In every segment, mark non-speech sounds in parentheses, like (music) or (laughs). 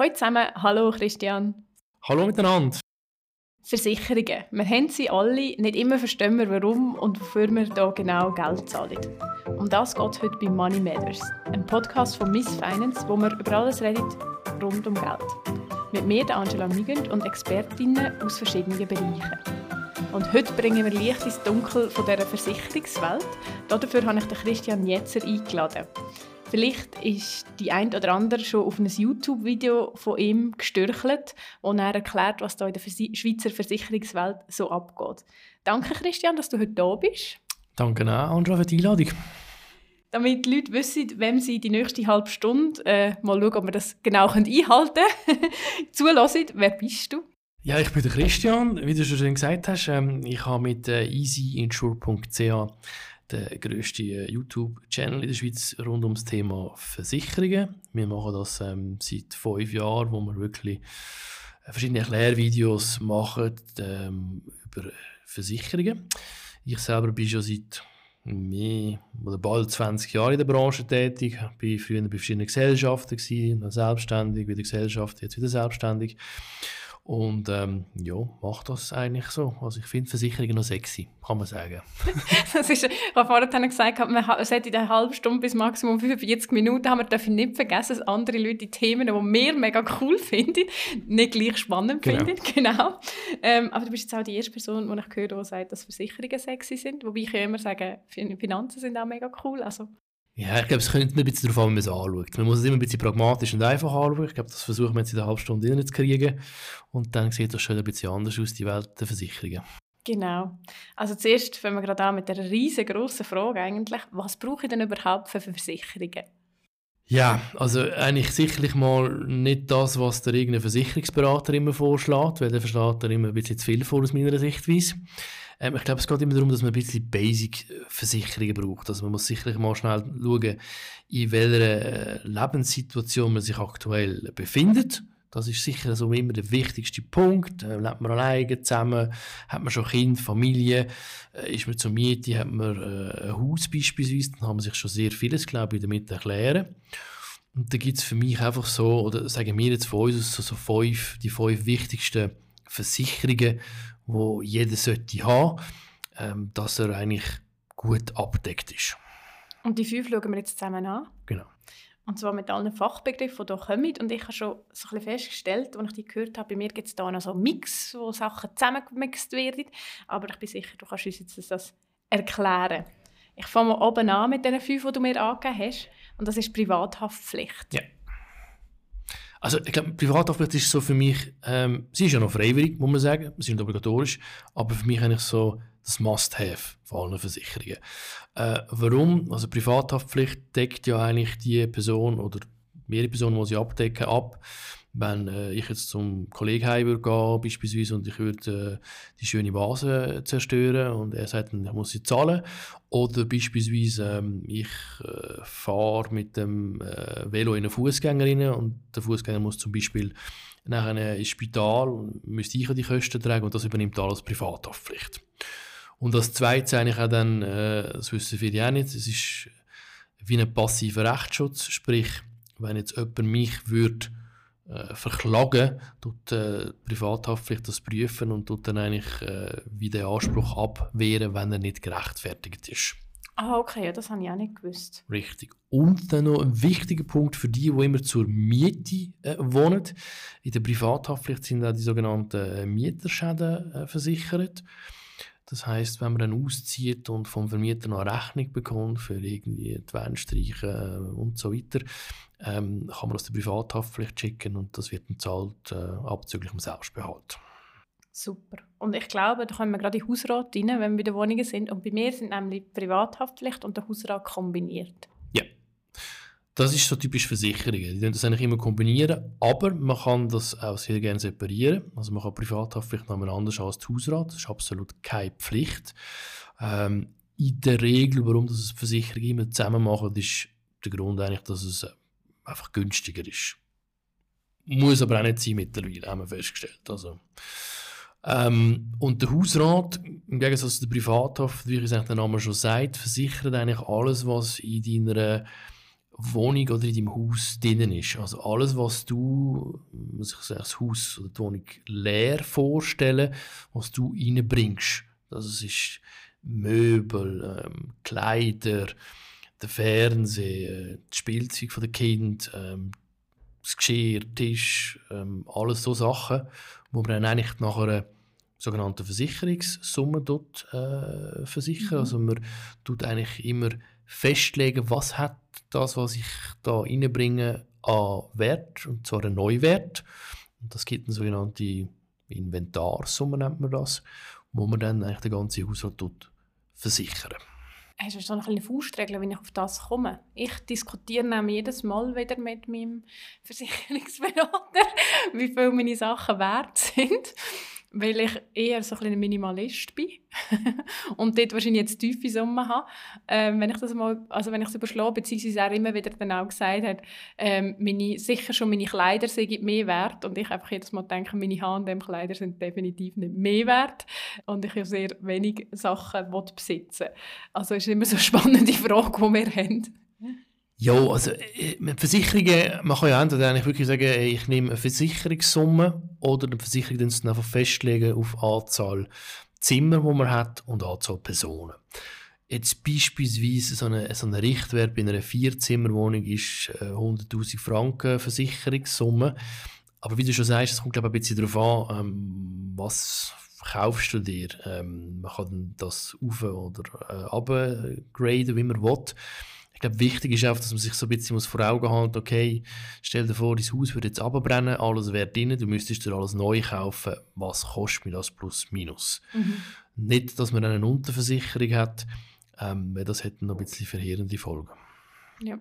Hallo zusammen, hallo Christian. Hallo miteinander. Versicherungen. Wir haben sie alle, nicht immer verstehen wir warum und wofür wir hier genau Geld zahlen. Um das geht es heute bei Money Matters, einem Podcast von Miss Finance, wo wir über alles reden rund um Geld. Mit mir, der Angela Migend und Expertinnen aus verschiedenen Bereichen. Und heute bringen wir Licht ins Dunkel von dieser Versicherungswelt. Dafür habe ich den Christian Jetzer eingeladen. Vielleicht ist die ein oder andere schon auf ein YouTube-Video von ihm gestürchelt, wo er erklärt, was da in der Schweizer Versicherungswelt so abgeht. Danke, Christian, dass du heute da bist. Danke auch, Andra, für die Einladung. Damit die Leute wissen, wem sie die nächste halbe Stunde, äh, mal schauen, ob wir das genau einhalten können, (laughs) zulassen. Wer bist du? Ja, ich bin der Christian. Wie du schon gesagt hast, ähm, ich habe mit äh, easyinsure.ch der grösste äh, YouTube-Channel in der Schweiz rund ums Thema Versicherungen. Wir machen das ähm, seit fünf Jahren, wo wir wirklich äh, verschiedene Erklärvideos machen ähm, über Versicherungen. Ich selber bin schon seit mehr oder bald 20 Jahren in der Branche tätig. War früher bei verschiedenen Gesellschaften, gewesen, selbstständig, wieder Gesellschaft, jetzt wieder selbstständig. Und ähm, ja, macht das eigentlich so. Also ich finde Versicherungen noch sexy, kann man sagen. (laughs) das ist, ich habe vorhin gesagt, man sollte in einer halben Stunde bis maximum 45 Minuten haben. Wir dürfen nicht vergessen, dass andere Leute die Themen, die wir mega cool finden, nicht gleich spannend genau. finden. Genau. Ähm, aber du bist jetzt auch die erste Person, die ich höre, die sagt, dass Versicherungen sexy sind. Wobei ich immer sage, Finanzen sind auch mega cool. Also ja, ich glaube, es kommt ein bisschen darauf an, wie man es anschaut. Man muss es immer ein bisschen pragmatisch und einfach anschauen. Ich glaube, das versuchen wir jetzt in einer halben Stunde zu kriegen. Und dann sieht das schon ein bisschen anders aus, die Welt der Versicherungen. Genau. Also zuerst fangen wir gerade an mit der riesengroßen Frage eigentlich, was brauche ich denn überhaupt für Versicherungen? Ja, also eigentlich sicherlich mal nicht das, was der irgendein Versicherungsberater immer vorschlägt, weil der verschlägt dann immer ein bisschen zu viel vor aus meiner Sichtweise. Ähm, ich glaube, es geht immer darum, dass man ein bisschen Basic-Versicherungen braucht. Also man muss sicherlich mal schnell schauen, in welcher äh, Lebenssituation man sich aktuell befindet. Das ist sicher so immer der wichtigste Punkt. Äh, lebt man alleine zusammen? Hat man schon Kind, Familie? Äh, ist man zur Miete? Hat man äh, ein Haus beispielsweise? Dann haben man sich schon sehr vieles, glaube ich, damit erklären. Und da gibt es für mich einfach so, oder sagen wir jetzt von uns so, so fünf, die fünf wichtigsten Versicherungen, wo jeder sollte haben, ähm, dass er eigentlich gut abdeckt ist. Und die fünf schauen wir jetzt zusammen an. Genau. Und zwar mit allen Fachbegriffen, die hier kommen. Und ich habe schon so ein bisschen festgestellt, als ich die gehört habe, bei mir gibt es da noch so einen Mix, wo Sachen zusammengemixt werden. Aber ich bin sicher, du kannst uns jetzt das erklären. Ich fange mal oben an mit den fünf, die du mir angegeben hast. Und das ist Privathaftpflicht. Ja. Also ich glaube, Privathaftpflicht ist so für mich, ähm, sie ist ja noch freiwillig, muss man sagen, sie sind obligatorisch, aber für mich eigentlich so das Must-Have von allen Versicherungen. Äh, warum? Also Privathaftpflicht deckt ja eigentlich die Person oder mehrere Personen, die sie abdecken, ab, wenn äh, ich jetzt zum Kollegen heim würde gehen, beispielsweise, und ich würde äh, die schöne Vase zerstören und er sagt, ich muss sie zahlen. Oder beispielsweise, ähm, ich äh, fahre mit dem äh, Velo in eine Fußgängerin und der Fußgänger muss zum Beispiel nachher ins Spital müsste ich die Kosten tragen und das übernimmt alles Privathaftpflicht. Und das Zweite eigentlich auch dann, äh, das wissen viele auch nicht, es ist wie ein passiver Rechtsschutz, sprich, wenn jetzt jemand mich würde äh, verklagen, tut äh, Privathaftpflicht das prüfen und tut dann eigentlich äh, wie den Anspruch abwehren, wenn er nicht gerechtfertigt ist. Ah, okay, ja, das habe ich auch nicht gewusst. Richtig. Und dann noch ein wichtiger Punkt für die, die immer zur Miete äh, wohnen. In der Privathaftpflicht sind auch die sogenannten äh, Mieterschäden äh, versichert. Das heißt, wenn man dann auszieht und vom Vermieter noch eine Rechnung bekommt für irgendwie die Wände und so weiter, ähm, kann man das der Privathaftpflicht schicken und das wird dann zahlt äh, abzüglich dem Selbstbehalt. Super. Und ich glaube, da kommen wir gerade in den Hausrat rein, wenn wir bei den Wohnungen sind. Und bei mir sind nämlich die Privathaftpflicht und der Hausrat kombiniert. Das ist so typisch Versicherungen. Die können das eigentlich immer kombinieren, aber man kann das auch sehr gerne separieren. Also man kann Privathaftpflicht nochmal anders als die Hausrat. Das ist absolut keine Pflicht. Ähm, in der Regel, warum das Versicherungen immer zusammen machen, ist der Grund eigentlich, dass es einfach günstiger ist. Muss aber auch nicht sein mittlerweile, haben wir festgestellt. Also, ähm, und der Hausrat, im Gegensatz zu der Privathaft, wie ich der Name schon sagt, versichert eigentlich alles, was in deiner Wohnung oder in deinem Haus drin ist. Also alles, was du, muss ich sagen, das Haus oder die Wohnung leer vorstellen, was du reinbringst. Das ist Möbel, ähm, Kleider, der Fernseher, das Spielzeug der Kind, ähm, das Geschirr, Tisch, ähm, alles so Sachen, wo man dann eigentlich nach einer sogenannten Versicherungssumme dort äh, versichern. Mhm. Also man tut eigentlich immer festlegen, was hat das, was ich da reinbringe, an Wert, und zwar einen Neuwert. Und das gibt eine sogenannte Inventarsumme, nennt man das, wo man dann eigentlich den ganzen Haushalt dort versichern. Hast du so eine Faustregel, wenn ich auf das komme? Ich diskutiere nämlich jedes Mal wieder mit meinem Versicherungsberater, (laughs) wie viel meine Sachen wert sind weil ich eher so ein Minimalist bin (laughs) und dort wahrscheinlich jetzt tiefe Summen habe. Ähm, wenn ich das mal, also wenn ich es überschlage, beziehungsweise er immer wieder dann auch gesagt hat, ähm, meine, sicher schon meine Kleider sind mehr wert und ich einfach jedes Mal denke, meine H&M-Kleider sind definitiv nicht mehr wert und ich habe sehr wenig Sachen besitzen Also ist immer so eine spannende (laughs) Frage, die wir haben. Ja, also äh, Versicherungen, man kann ja entweder eigentlich wirklich sagen, ich nehme eine Versicherungssumme oder eine Versicherung dann einfach festlegen auf Anzahl Zimmer, die man hat und Anzahl Personen. Jetzt beispielsweise so ein so Richtwert bei einer Vierzimmerwohnung ist äh, 100'000 Franken Versicherungssumme. Aber wie du schon sagst, es kommt glaube ich, ein bisschen darauf an, ähm, was kaufst du dir. Ähm, man kann das auf- oder äh, upgraden, wie man will. Ich glaube, wichtig ist auch, dass man sich so ein bisschen vor Augen hält, okay, stell dir vor, dein Haus würde jetzt abbrennen, alles wäre drin, du müsstest dir alles neu kaufen, was kostet mir das plus minus? Mhm. Nicht, dass man eine Unterversicherung hat, ähm, weil das hätte noch ein bisschen verheerende Folgen. Ja.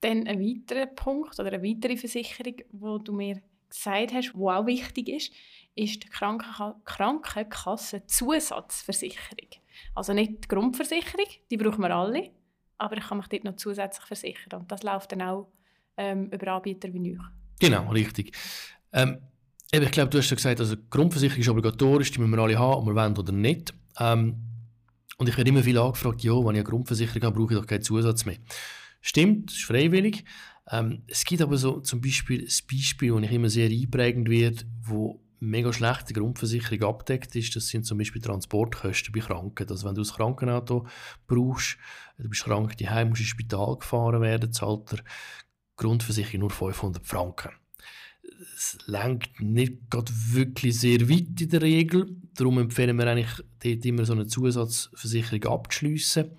Dann ein weiterer Punkt oder eine weitere Versicherung, wo du mir gesagt hast, wo auch wichtig ist, ist die Krankenkasse-Zusatzversicherung. Also nicht die Grundversicherung, die brauchen wir alle, aber ich kann mich dort noch zusätzlich versichern. Und das läuft dann auch ähm, über Anbieter wie euch. Genau, richtig. Ähm, ich glaube, du hast ja gesagt, also die Grundversicherung ist obligatorisch, die müssen wir alle haben, ob wir wollen oder nicht. Ähm, und ich werde immer viel angefragt, ja, wenn ich eine Grundversicherung habe, brauche ich doch keinen Zusatz mehr. Stimmt, das ist freiwillig. Ähm, es gibt aber so zum Beispiel ein Beispiel, das ich immer sehr einprägend wird, wo mega schlechte Grundversicherung abdeckt ist, das sind zum Beispiel Transportkosten bei Kranken. Also wenn du ein Krankenauto brauchst, du bist krank, die Heim musst ins Spital gefahren werden, zahlt der Grundversicherung nur 500 Franken. Es lenkt nicht gerade wirklich sehr weit in der Regel. Darum empfehlen wir eigentlich, dort immer so eine Zusatzversicherung abzuschliessen.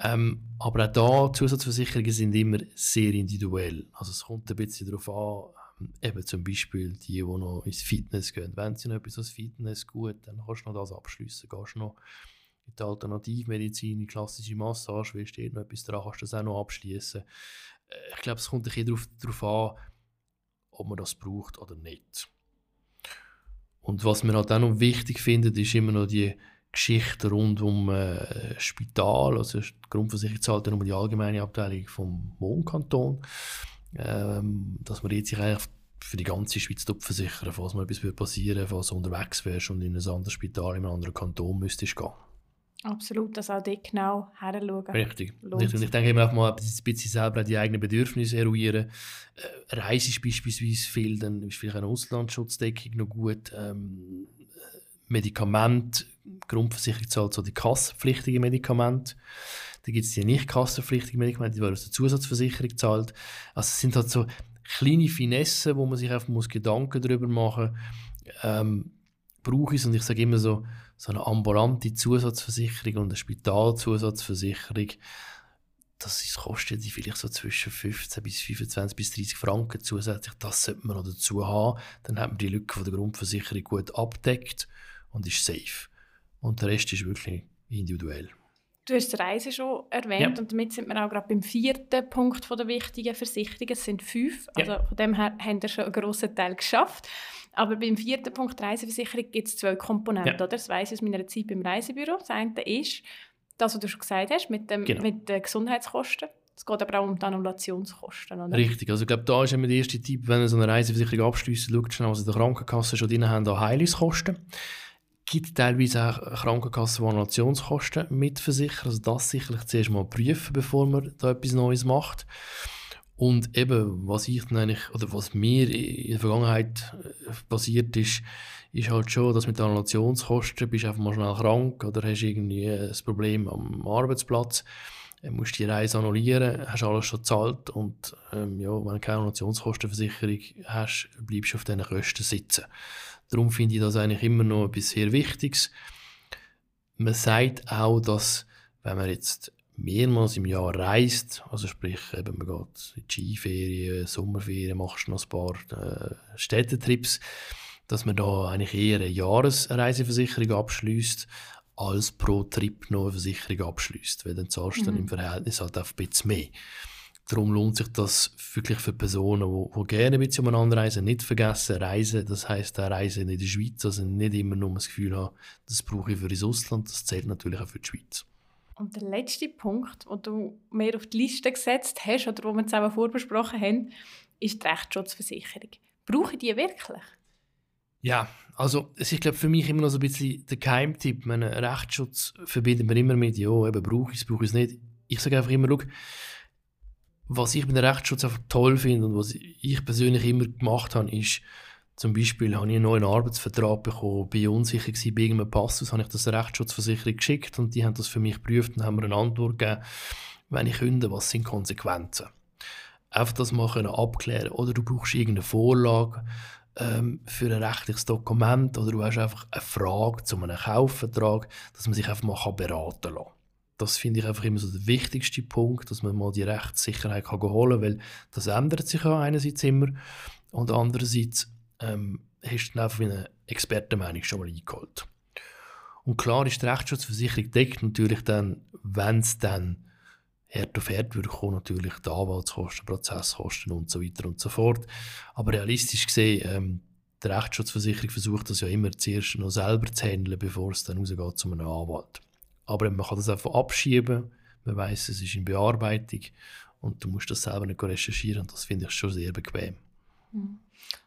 Ähm, aber auch da, Zusatzversicherungen sind immer sehr individuell. Also es kommt ein bisschen darauf an, eben zum Beispiel die, die noch ins Fitness gehen. Wenn sie noch etwas als Fitness gut, dann kannst du noch das abschließen. Gehst du noch in die Alternativmedizin, in die klassische Massage, willst du noch etwas dran, kannst du das auch noch abschließen. Äh, ich glaube, es kommt ein bisschen darauf, an, ob man das braucht oder nicht. Und was mir halt auch noch wichtig findet, ist immer noch die Geschichte rund um äh, Spital. Also die Grundversicherung zahlt dann um die allgemeine Abteilung vom Wohnkanton ähm, dass man jetzt sich eigentlich für die ganze Schweiz versichern, falls mal etwas passieren würde, falls du unterwegs wärst und in ein anderes Spital in einem anderen Kanton müsstest gehen. Absolut, dass auch dort genau herschauen. Richtig. Und ich, denke immer auch mal ein bisschen selber die eigenen Bedürfnisse eruieren. Äh, Reise ist beispielsweise viel, dann ist vielleicht eine Auslandsschutzdecking noch gut. Ähm, Medikament, Grundversicherung zahlt so die kassenpflichtigen Medikamente. Da gibt es die nicht kassenpflichtigen Medikamente, die werden aus der Zusatzversicherung gezahlt. Also es sind halt so kleine Finessen, wo man sich einfach muss Gedanken darüber machen muss. Ähm, brauche ich es? Und ich sage immer so, so eine ambulante Zusatzversicherung und eine Spitalzusatzversicherung, das ist, kostet die vielleicht so zwischen 15 bis 25 bis 30 Franken zusätzlich. Das sollte man noch dazu haben. Dann hat man die Lücke von der Grundversicherung gut abdeckt und ist safe. Und der Rest ist wirklich individuell. Du hast die Reise schon erwähnt ja. und damit sind wir auch gerade beim vierten Punkt von der wichtigen Versicherungen. Es sind fünf, also ja. von dem her haben wir schon einen grossen Teil geschafft. Aber beim vierten Punkt Reiseversicherung gibt es zwei Komponenten. Ja. Oder? Das weiss ich aus meiner Zeit beim Reisebüro. Das eine ist das, was du schon gesagt hast, mit, dem, genau. mit den Gesundheitskosten. Es geht aber auch um die Annulationskosten. Oder? Richtig, also ich glaube, da ist immer der erste Tipp, wenn ihr so eine Reiseversicherung abschließt, schaut schnell, was in der Krankenkasse schon drin haben, an Heilungskosten gibt teilweise auch Krankenkassen, die Annullationskosten mitversichern. Also das sicherlich zuerst mal prüfen, bevor man da etwas Neues macht. Und eben, was ich dann eigentlich, oder was mir in der Vergangenheit äh, passiert ist, ist halt schon, dass mit Annullationskosten bist du einfach mal schnell krank oder hast irgendwie ein Problem am Arbeitsplatz, musst die Reise annullieren, hast alles schon gezahlt und ähm, ja, wenn du keine Annullationskostenversicherung hast, bleibst du auf diesen Kosten sitzen. Darum finde ich das eigentlich immer noch etwas sehr Wichtiges. Man sagt auch, dass wenn man jetzt mehrmals im Jahr reist, also sprich, eben man geht in Skiferien, Sommerferien, machst noch ein paar äh, Städtetrips, dass man da eigentlich eher eine Jahresreiseversicherung abschließt, als pro Trip noch eine Versicherung abschließt, weil dann zahlst du mhm. dann im Verhältnis halt auf ein bisschen mehr. Darum lohnt sich das wirklich für Personen, die, die gerne ein bisschen umeinander reisen, nicht vergessen, reisen, das heisst auch reisen in der Schweiz, also nicht immer nur das Gefühl haben, das brauche ich für das Ausland, das zählt natürlich auch für die Schweiz. Und der letzte Punkt, den du mehr auf die Liste gesetzt hast oder wo wir zusammen vorbesprochen haben, ist die Rechtsschutzversicherung. Brauche ich die wirklich? Ja, also es ist glaube für mich immer noch so ein bisschen der Keimtipp. Meine Rechtsschutz verbindet man immer mit, ja, eben brauche ich es, brauche ich es nicht. Ich sage einfach immer, schau, was ich mit dem Rechtsschutz einfach toll finde und was ich persönlich immer gemacht habe, ist, zum Beispiel habe ich einen neuen Arbeitsvertrag bekommen, bin unsicher gewesen, bei irgendeinem Passus habe ich das der Rechtsschutzversicherung geschickt und die haben das für mich geprüft und haben mir eine Antwort gegeben, wenn ich künde, was sind Konsequenzen. Einfach das mal können abklären oder du brauchst irgendeine Vorlage ähm, für ein rechtliches Dokument oder du hast einfach eine Frage zu einem Kaufvertrag, dass man sich einfach mal beraten kann. Das finde ich einfach immer so der wichtigste Punkt, dass man mal die Rechtssicherheit kann holen kann, weil das ändert sich ja einerseits immer und andererseits ähm, hast du dann einfach eine Expertenmeinung schon mal eingeholt. Und klar ist die Rechtsschutzversicherung deckt natürlich dann, wenn es dann Herd auf Herd würde kommen, natürlich die Anwaltskosten, Prozesskosten und so weiter und so fort. Aber realistisch gesehen, ähm, die Rechtsschutzversicherung versucht das ja immer zuerst noch selber zu handeln, bevor es dann rausgeht zu einem Anwalt. Aber man kann das einfach abschieben, man weiß, es ist in Bearbeitung und du musst das selber nicht recherchieren und das finde ich schon sehr bequem. Mhm.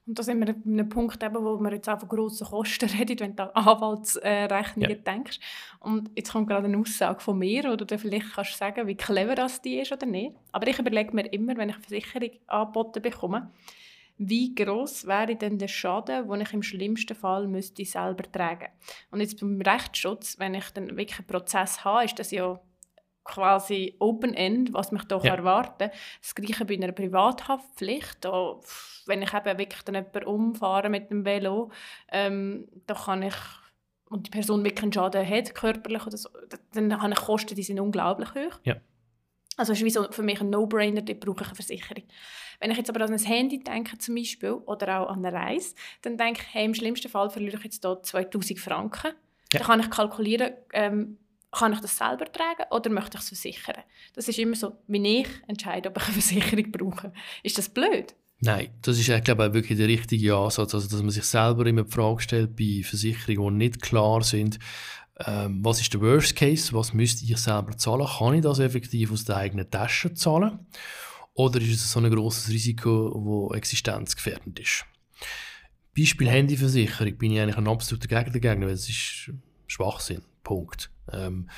Und da sind wir an einem Punkt, eben, wo man jetzt auch von grossen Kosten (laughs) redet, wenn du an Anwaltsrechnungen äh, denkst. Und jetzt kommt gerade eine Aussage von mir, oder du vielleicht kannst sagen, wie clever das die ist oder nicht. Aber ich überlege mir immer, wenn ich eine Versicherung angeboten bekomme, wie groß wäre denn der Schaden, den ich im schlimmsten Fall müsste selber tragen Und jetzt beim Rechtsschutz, wenn ich dann wirklich einen Prozess habe, ist das ja quasi Open-End, was mich doch ja. erwarten. Das gleiche bei einer Privathaftpflicht. Da, wenn ich eben wirklich dann jemanden umfahre mit dem Velo, ähm, da kann ich und die Person wirklich einen Schaden hat, körperlich oder so, dann habe ich Kosten, die sind unglaublich hoch. Ja. Also ist wie so für mich ein No-Brainer, da brauche ich eine Versicherung. Wenn ich jetzt aber an ein Handy denke zum Beispiel oder auch an eine Reise, dann denke ich, hey, im schlimmsten Fall verliere ich jetzt hier 2000 Franken. Ja. Dann kann ich kalkulieren, ähm, kann ich das selber tragen oder möchte ich es versichern? Das ist immer so, wie ich entscheide, ob ich eine Versicherung brauche. Ist das blöd? Nein, das ist ich glaube wirklich der richtige Ansatz, also dass man sich selber immer die Frage stellt bei Versicherungen, die nicht klar sind, ähm, was ist der Worst Case, was müsste ich selber zahlen, kann ich das effektiv aus der eigenen Tasche zahlen oder ist es so ein großes Risiko, das existenzgefährdend ist? Beispiel Handyversicherung bin ich eigentlich ein absoluter Gegner dagegen, weil es ist Schwachsinn, Punkt. Ähm,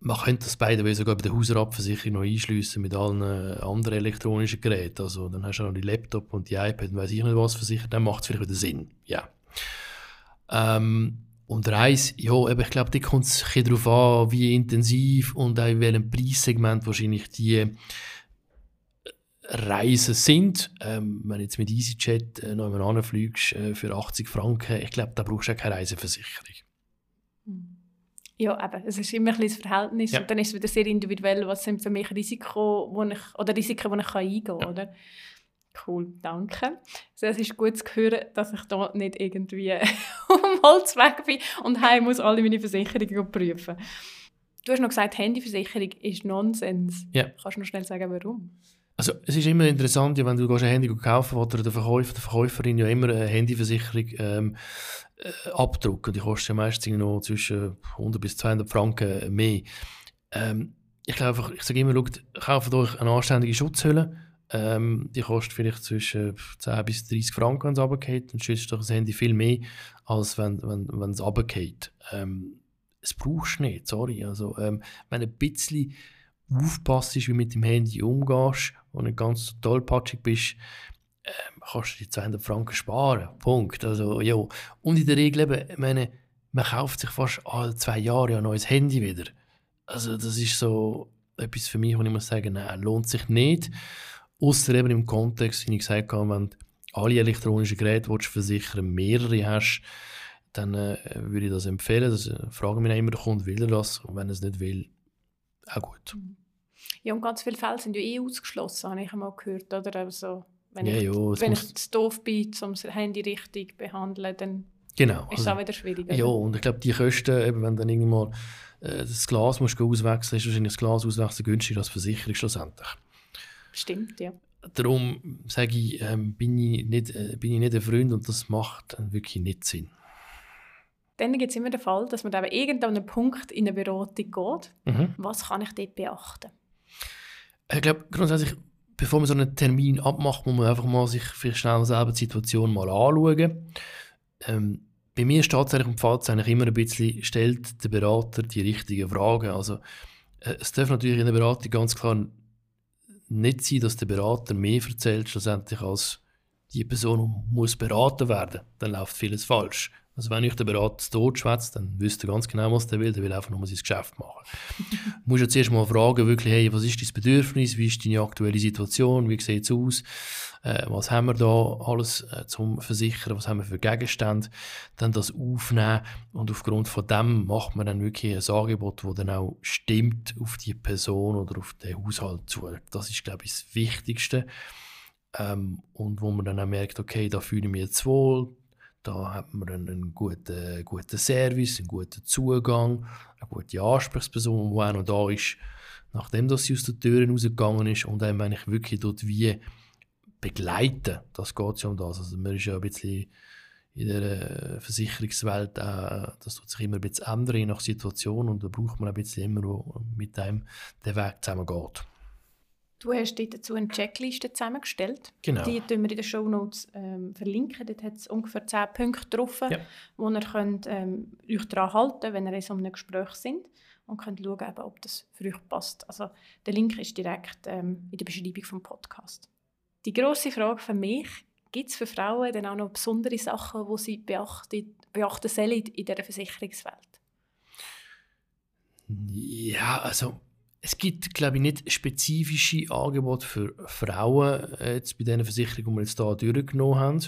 man könnte das beide sogar bei der Hausratversicherung noch einschliessen mit allen äh, anderen elektronischen Geräten. Also dann hast du noch die Laptop und die iPad und weiß ich nicht was versichert, dann macht es vielleicht wieder Sinn. Ja. Ähm, und Reise, ja, eben, ich glaube, da kommt es darauf an, wie intensiv und auch in welchem Preissegment wahrscheinlich die äh, Reisen sind. Ähm, wenn du jetzt mit EasyJet äh, noch einmal fliegst äh, für 80 Franken, ich glaube, da brauchst du auch keine Reiseversicherung. Mhm. Ja, eben. Es ist immer ein das Verhältnis. Ja. Und dann ist es wieder sehr individuell, was sind für mich Risiko, wo ich, oder Risiken, die ich eingehen kann. Ja. Oder? Cool, danke. Also es ist gut zu hören, dass ich da nicht irgendwie (laughs) um Holz weg bin und heim muss alle meine Versicherungen prüfen. Du hast noch gesagt, Handyversicherung ist Nonsens. Ja. Kannst du noch schnell sagen, warum? Also es ist immer interessant, wenn du ein Handy kaufen willst, oder der Verkäufer, der Verkäuferin ja immer eine Handyversicherung ähm, äh, abdrucken. Die kostet ja meistens noch zwischen 100 bis 200 Franken mehr. Ähm, ich glaube einfach, ich sage immer, schaut, kauft euch eine anständige Schutzhülle Ähm, die kostet vielleicht zwischen 10 bis 30 Franken, wenn es runtergeht. Dann schützt das Handy viel mehr, als wenn, wenn, wenn es runtergeht. Ähm, es brauchst du nicht, sorry. Also, ähm, wenn ein bisschen aufpasst, wie du mit dem Handy umgehst und nicht ganz tollpatschig bist, ähm, kannst du die 200 Franken sparen. Punkt. Also, ja. Und in der Regel eben, meine, man kauft sich fast alle zwei Jahre ein neues Handy wieder. Also das ist so etwas für mich, wo ich muss sagen, nein, lohnt sich nicht. Außer eben im Kontext, wie ich gesagt habe, wenn du alle elektronischen Geräte willst, versichern, mehrere hast, dann äh, würde ich das empfehlen. Das äh, fragen mich immer der Kunde, will er das? Und wenn er es nicht will, auch gut. Mhm. Ja, und ganz viele Fälle sind ja eh ausgeschlossen, habe ich einmal gehört. Oder? Also, wenn Ja, ich, ja, es wenn ich zu doof bin, um das Handy richtig zu behandeln, dann Genau. ist es also- auch wieder schwierig. Ja, und ich glaube, die Kosten, eben, wenn du dann irgendwie mal äh, das Glas musst du auswechseln, ist wahrscheinlich das Glas auswechseln günstiger als Versicherung schlussendlich. Stimmt, ja. Darum sage ich, ähm, bin, ich nicht, äh, bin ich nicht ein Freund und das macht wirklich nicht Sinn. Dann gibt es immer den Fall, dass man dann irgendwann an einen Punkt in eine Beratung geht. Mhm. Was kann ich dort beachten? Ich glaube, grundsätzlich, bevor man so einen Termin abmacht, muss man einfach mal sich vielleicht schnell selber die Situation mal anschauen. Ähm, bei mir steht es eigentlich im Fall eigentlich immer ein bisschen, stellt der Berater die richtigen Fragen. Also, äh, es darf natürlich in der Beratung ganz klar nicht sein, dass der Berater mehr erzählt schlussendlich als die Person muss beraten werden. Dann läuft vieles falsch. Also wenn euch der Berater zu Tod schwätzt, dann wisst ihr ganz genau, was der will. Der will einfach nur sein Geschäft machen. (laughs) du musst jetzt erst mal fragen, wirklich, hey, was ist dein Bedürfnis? Wie ist deine aktuelle Situation? Wie sieht es aus? Äh, was haben wir da alles äh, zum Versichern? Was haben wir für Gegenstände? Dann das aufnehmen und aufgrund von dem macht man dann wirklich ein Angebot, das dann auch stimmt auf die Person oder auf den Haushalt zu. Das ist, glaube ich, das Wichtigste. Ähm, und wo man dann auch merkt, okay, da fühle ich mich jetzt wohl, da hat man einen, guten, guten Service, einen guten Zugang, eine gute Ansprechperson, die auch noch da ist, nachdem dass sie aus den Türen rausgegangen ist und einem eigentlich wirklich dort wie begleiten. Das geht ja um das. Also man ist ja ein bisschen in der äh, Versicherungswelt, äh, das tut sich immer ein bisschen ändern, je nach Situation und da braucht man ein bisschen immer, wo mit dem der Weg zusammen geht. Du hast dort dazu eine Checkliste zusammengestellt. Genau. Die tun wir in den Show Notes ähm, verlinken. Dort hat es ungefähr 10 Punkte drauf, Ja. wo ihr könnt, ähm, euch daran halten wenn ihr in so einem Gespräch sind und könnt schauen, ob das für euch passt. Also, der Link ist direkt ähm, in der Beschreibung vom Podcast. Die grosse Frage für mich, gibt es für Frauen dann auch noch besondere Sachen, die sie beachten, beachten sollen in dieser Versicherungswelt? Ja, also es gibt, glaube ich, nicht spezifische Angebote für Frauen äh, jetzt bei diesen Versicherungen, die wir jetzt hier durchgenommen haben.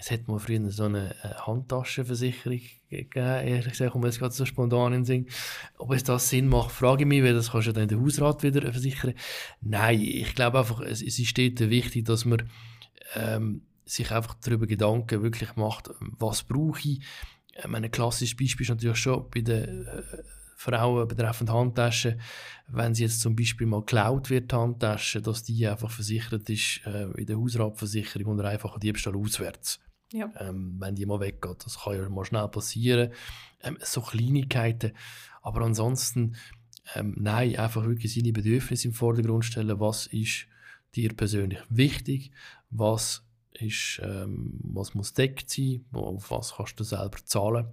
Es hat mal früher so eine äh, Handtaschenversicherung gegeben, ehrlich gesagt, mir jetzt gerade so spontan in den Sinn. Ob es das Sinn macht, frage ich mich, weil das kannst du dann den Hausrat wieder versichern. Nein, ich glaube einfach, es, es ist dort wichtig, dass man ähm, sich einfach darüber Gedanken wirklich macht, was brauche ich. Meine, ein klassisches Beispiel ist natürlich schon bei den äh, Frauen betreffend Handtaschen, wenn sie jetzt zum Beispiel mal geklaut wird, Handtasche, dass die einfach versichert ist äh, in der Hausratversicherung unter einfachen Diebstahl auswärts. Ja. Ähm, wenn die mal weggeht. Das kann ja mal schnell passieren. Ähm, so Kleinigkeiten. Aber ansonsten, ähm, nein, einfach wirklich seine Bedürfnisse im Vordergrund stellen. Was ist dir persönlich wichtig? Was, ist, ähm, was muss deckt sein? Auf was kannst du selber zahlen?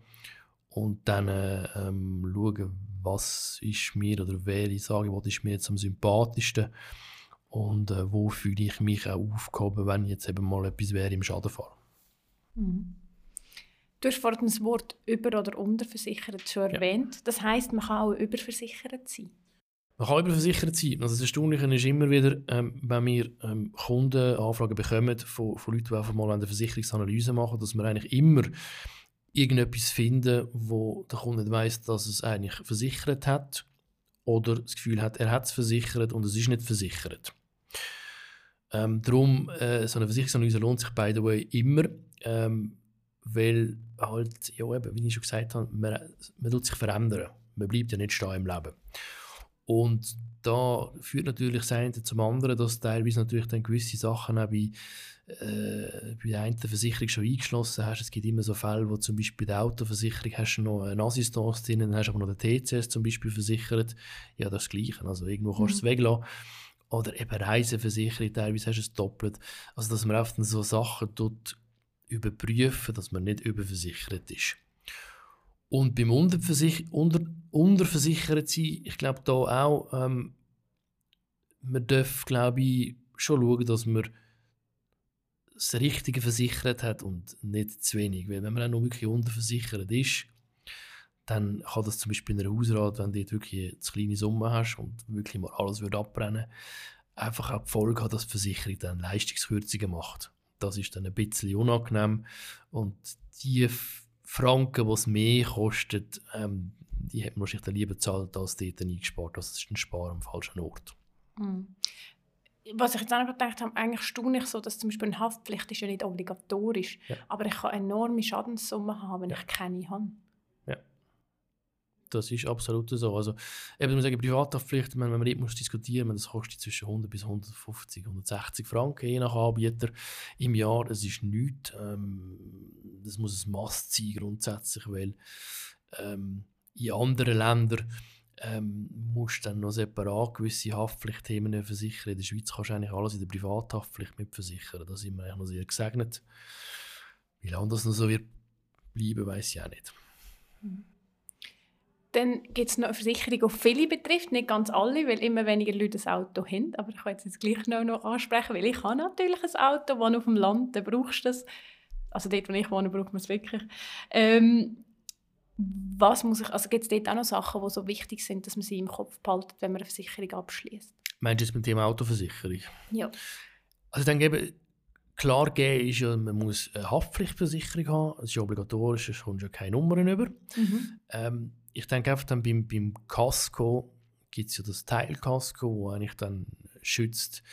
Und dann äh, ähm, schauen, was ist mir oder welches Angebot ist mir jetzt am sympathischsten und äh, wo fühle ich mich auch aufgehoben, wenn jetzt eben mal etwas wäre im Schadenfall. Mhm. Du hast vorhin das Wort über- oder unterversichert schon erwähnt. Das heisst, man kann auch überversichert sein. Man kann überversichert sein. Also das Erstaunliche ist immer wieder, ähm, wenn wir ähm, Kundenanfragen bekommen von, von Leuten, die einfach mal eine Versicherungsanalyse machen, dass wir eigentlich immer irgendetwas finden, wo der Kunde nicht weiss, dass es eigentlich versichert hat oder das Gefühl hat, er hat es versichert und es ist nicht versichert. Ähm, darum, äh, so eine Versicherungsanalyse lohnt sich, by the way, immer, ähm, weil halt, ja eben, wie ich schon gesagt habe, man, man tut sich verändern. Man bleibt ja nicht stehen im Leben. Und da führt natürlich das eine zum anderen, dass teilweise natürlich dann gewisse Sachen auch bei, äh, bei der einen Versicherung schon eingeschlossen hast. Es gibt immer so Fälle, wo zum Beispiel bei der Autoversicherung hast du noch eine Assistance drin, dann hast du aber noch den TCS zum Beispiel versichert. Ja, das ist das Gleiche. Also irgendwo kannst du es weglassen. Oder eben Reiseversicherung, teilweise hast du es doppelt. Also, dass man oft so Sachen tut, überprüfen, dass man nicht überversichert ist. Und beim Unterversich Unter Unterversichert sein, ich glaube da auch, ähm, man darf, glaube ich, schon schauen, dass man das Richtige versichert hat und nicht zu wenig. Weil wenn man auch noch wirklich unterversichert ist, dann kann das zum Beispiel in einer Hausrat, wenn du dort wirklich eine kleine Summe hast und wirklich mal alles würde abbrennen einfach auch die Folge hat, dass die Versicherung dann Leistungskürzungen macht. Das ist dann ein bisschen unangenehm und die Franken, die es mehr kostet, ähm, die hätte man wahrscheinlich dann lieber bezahlt, als dort eingespart. Das ist ein Spar am falschen Ort. Mhm. Was ich jetzt auch noch gedacht habe, eigentlich staune ich so, dass zum Beispiel eine Haftpflicht ist ja nicht obligatorisch, ja. aber ich kann enorme Schadenssumme haben, wenn ja. ich keine habe. Das ist absolut so. Also, eben, muss sagen, Privathaftpflicht, wenn man nicht diskutieren muss, das kostet zwischen 100 bis 150, 160 Franken, je nach Anbieter im Jahr. Das ist nichts. Ähm, das muss ein Mast sein, grundsätzlich, weil ähm, in anderen Ländern ähm, musst dann noch separat gewisse Haftpflichtthemen versichern. In der Schweiz kannst du eigentlich alles in der Privathaftpflicht mitversichern. Da sind wir eigentlich noch sehr gesegnet. Wie lange das noch so wird bleiben, weiß ich auch nicht. Mhm. Dann gibt es noch eine Versicherung, die viele betrifft, nicht ganz alle, weil immer weniger Leute ein Auto haben. Aber ich kann jetzt, jetzt gleich noch, noch ansprechen, weil ich habe natürlich ein Auto, wohne auf dem Land, dann brauchst du das. Also dort, wo ich wohne, braucht man es wirklich. Ähm, was muss ich, also gibt es dort auch noch Sachen, die so wichtig sind, dass man sie im Kopf behaltet, wenn man eine Versicherung abschließt? Meinst du jetzt mit dem Autoversicherung? Ja. Also dann gebe klar geben ist ja, man muss eine Haftpflichtversicherung haben. Das ist ja obligatorisch, sonst kommst du ja keine Nummern über. Mhm. Ähm, ich denke einfach dann beim, beim Casco gibt es ja das Teilkasko, das eigentlich dann schützt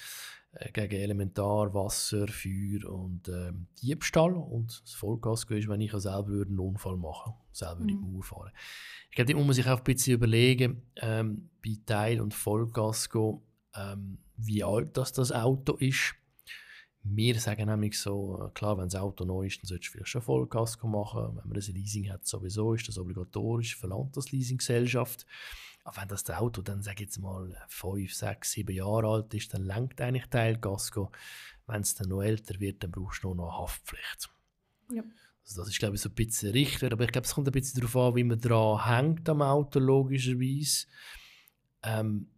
äh, gegen Elementar, Wasser, Feuer und äh, Diebstahl. Und das Vollkasko ist, wenn ich selber einen Unfall machen würde, selber mhm. in die Mauer fahren. Ich glaube, da muss man sich auch ein bisschen überlegen, ähm, bei Teil- und Vollkasko, ähm, wie alt das, das Auto ist. Wir sagen nämlich so, klar, wenn das Auto neu ist, dann solltest du vielleicht schon Vollkasko machen. Wenn man ein Leasing hat, sowieso ist das obligatorisch, verlangt das Leasinggesellschaft. Aber wenn das Auto dann, ich jetzt mal, 5, 6, 7 Jahre alt ist, dann lenkt eigentlich Teilkasko. Wenn es dann noch älter wird, dann brauchst du noch eine Haftpflicht. Ja. Also das ist, glaube ich, so ein bisschen Richtwert. Aber ich glaube, es kommt ein bisschen darauf an, wie man dran hängt am Auto, logischerweise. Ähm,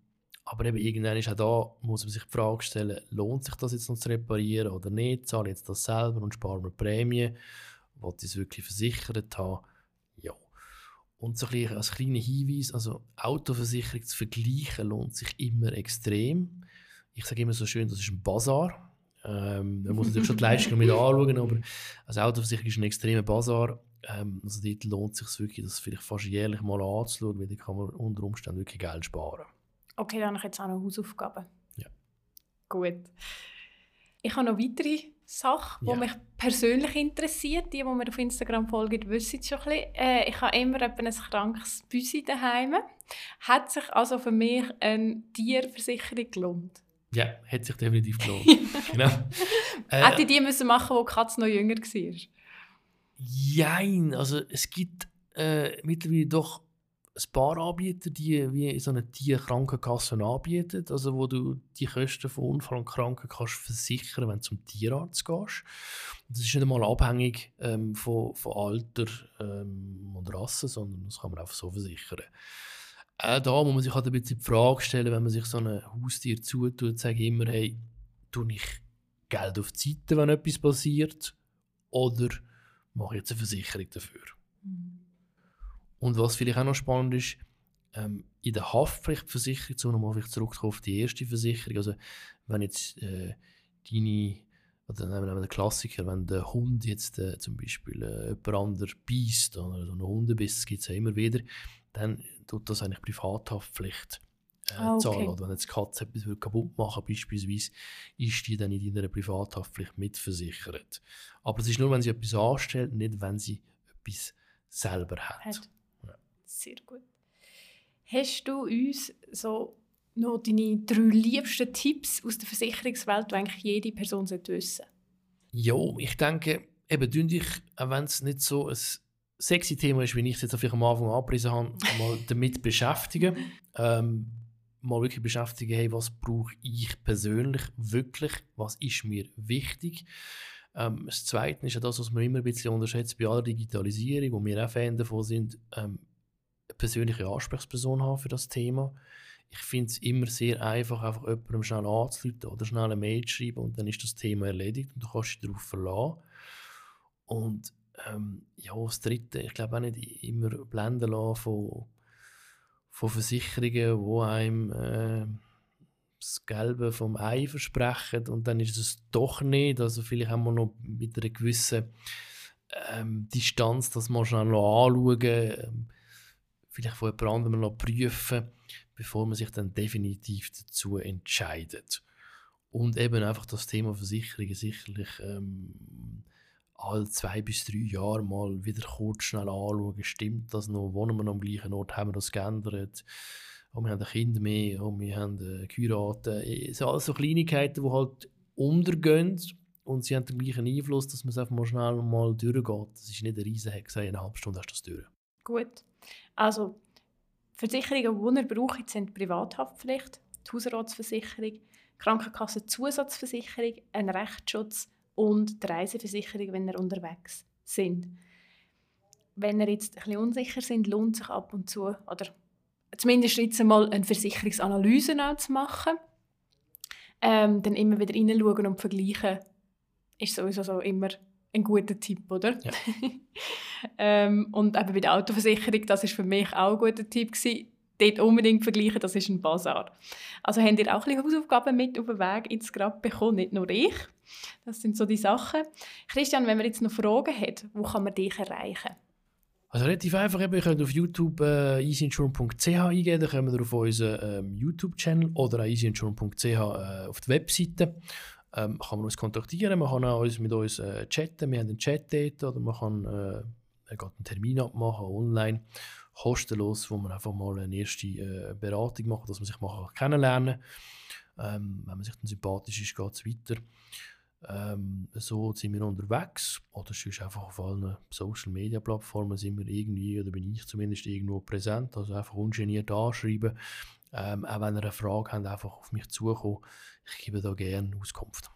aber eben irgendwann ist auch da, muss man sich die Frage stellen, lohnt sich das jetzt noch zu reparieren oder nicht? Zahle ich jetzt das selber und spare mir Prämie? Wollte ich es wirklich versichert haben? Ja. Und so ein als kleiner Hinweis, also Autoversicherung zu vergleichen lohnt sich immer extrem. Ich sage immer so schön, das ist ein Bazar. Ähm, man muss natürlich schon die Leistung mit anschauen, aber als Autoversicherung ist ein extremer Bazar. Ähm, also dort lohnt es sich wirklich, das vielleicht fast jährlich mal anzuschauen, weil da kann man unter Umständen wirklich Geld sparen. Okay, dann habe ich jetzt auch noch Hausaufgaben. Ja. Gut. Ich habe noch weitere Sachen, die ja. mich persönlich interessieren. Die, die mir auf Instagram folgen, wissen es schon ein bisschen. Äh, ich habe immer ein krankes Büsi daheim. Hat sich also für mich eine Tierversicherung gelohnt? Ja, hat sich definitiv gelohnt. (laughs) genau. Äh, Hätte ich die müssen machen, wo die Katze noch jünger war? Nein, also es gibt äh, mittlerweile doch ein paar Anbieter, die wie so eine Tierkrankenkasse anbieten, also wo du die Kosten von Unfall und Kranken kannst versichern, wenn du zum Tierarzt gehst. Und das ist nicht einmal abhängig ähm, von, von Alter ähm, und Rasse, sondern das kann man einfach so versichern. Auch da muss man sich halt ein bisschen die Frage stellen, wenn man sich so ein Haustier zutut, sage ich immer, hey, tue ich Geld auf die Seite, wenn etwas passiert, oder mache ich jetzt eine Versicherung dafür? Mhm. Und was vielleicht auch noch spannend ist, ähm, in der Haftpflichtversicherung, so nochmal zurückkommen auf die erste Versicherung, also wenn jetzt äh, deine, oder nehmen wir den Klassiker, wenn der Hund jetzt äh, zum Beispiel äh, jemand anderes beißt, oder so einen Hundebiss gibt es ja immer wieder, dann tut das eigentlich Privathaftpflicht äh, ah, okay. zahlen. Oder wenn jetzt die Katze etwas kaputt machen beispielsweise, ist die dann in deiner Privathaftpflicht mitversichert. Aber es ist nur, wenn sie etwas anstellt, nicht wenn sie etwas selber hat. hat. Sehr gut. Hast du uns so noch deine drei liebsten Tipps aus der Versicherungswelt, die eigentlich jede Person wissen sollte? Ja, ich denke, eben, dich, auch wenn es nicht so ein sexy Thema ist, wie ich es jetzt am Anfang angepriesen habe, mal (laughs) damit beschäftigen. ähm, mal wirklich beschäftigen, hey, was brauche ich persönlich wirklich, was ist mir wichtig. Ähm, das Zweite ist ja das, was man immer ein bisschen unterschätzt bei aller Digitalisierung, wo wir auch Fan davon sind, ähm, persönliche Ansprechperson haben für das Thema. Ich finde es immer sehr einfach, einfach jemandem schnell anzuleiten oder schnell eine Mail zu schreiben und dann ist das Thema erledigt und du kannst dich darauf verlassen. Und ähm, ja, das Dritte, ich glaube auch nicht immer blenden lassen von, von Versicherungen, die einem äh, das Gelbe vom Ei versprechen und dann ist es doch nicht. Also vielleicht haben wir noch mit einer gewissen ähm, Distanz das mal schnell anschauen, ähm, vielleicht von jemand anderem noch prüfen, bevor man sich dann definitiv dazu entscheidet. Und eben einfach das Thema Versicherungen sicherlich ähm, alle zwei bis drei Jahre mal wieder kurz schnell anschauen, stimmt das noch, wohnen wir noch am gleichen Ort, haben wir das geändert, oh, wir haben ein Kind mehr, oh, wir haben äh, geheiratet. Es sind alles so Kleinigkeiten, die halt untergehen und sie haben den gleichen Einfluss, dass man es einfach mal schnell mal durchgeht. Das ist nicht ein riesen Hex, eine halbe Stunde hast du das durch. Gut, also Versicherungen, die ihr braucht, sind die Privathaftpflicht, die Hausratsversicherung, Krankenkassenzusatzversicherung, ein Rechtsschutz und die Reiseversicherung, wenn ihr unterwegs sind. Wenn ihr jetzt ein bisschen unsicher sind, lohnt sich ab und zu, oder zumindest jetzt einmal eine Versicherungsanalyse zu machen. Ähm, dann immer wieder reinschauen und vergleichen, ist sowieso so immer ein guter Tipp, oder? Ja. (laughs) ähm, und eben bei der Autoversicherung, das ist für mich auch ein guter Tipp gewesen. Dort unbedingt vergleichen, das ist ein Bazar. Also habt ihr auch ein Hausaufgaben mit auf den Weg jetzt gerade bekommen, nicht nur ich. Das sind so die Sachen. Christian, wenn man jetzt noch Fragen hat, wo kann man dich erreichen? Also relativ einfach, ihr könnt auf YouTube äh, easyinsurance.ch eingeben, dann kommen wir auf unseren ähm, YouTube-Channel oder easyinsurance.ch äh, auf die Webseite. Ähm, kann man uns kontaktieren, man kann auch mit uns äh, chatten, wir haben einen Chat dort, oder man kann äh, einen Termin abmachen online, kostenlos, wo man einfach mal eine erste äh, Beratung macht, dass man sich mal kennenlernen kann. Ähm, wenn man sich dann sympathisch ist, geht es weiter. Ähm, so sind wir unterwegs oder sonst einfach auf allen Social Media Plattformen sind wir irgendwie, oder bin ich zumindest irgendwo präsent, also einfach ungeniert anschreiben. Ähm, auch wenn ihr eine Frage habt, einfach auf mich zukommen. Ich gebe da gerne Auskunft.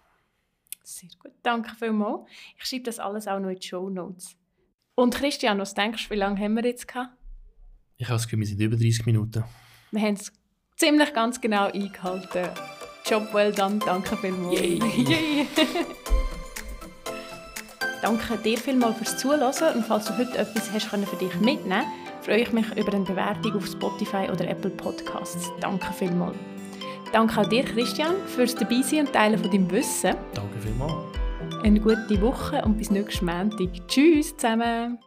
Sehr gut, danke vielmals. Ich schreibe das alles auch noch in die Show Notes. Und Christian, was denkst du, wie lange haben wir jetzt gehabt? Ich habe das Gefühl, wir sind über 30 Minuten. Wir haben es ziemlich ganz genau eingehalten. Job well done, danke vielmals. Yay. (laughs) Yay. danke dir vielmals fürs Zuhören und falls du heute etwas hast für dich mitnehmen freue ich mich über eine Bewertung auf Spotify oder Apple Podcasts. Danke vielmals. Danke auch dir, Christian, fürs Dabeisein und Teilen von deinem Wissen. Danke vielmals. Eine gute Woche und bis nächsten Montag. Tschüss zusammen.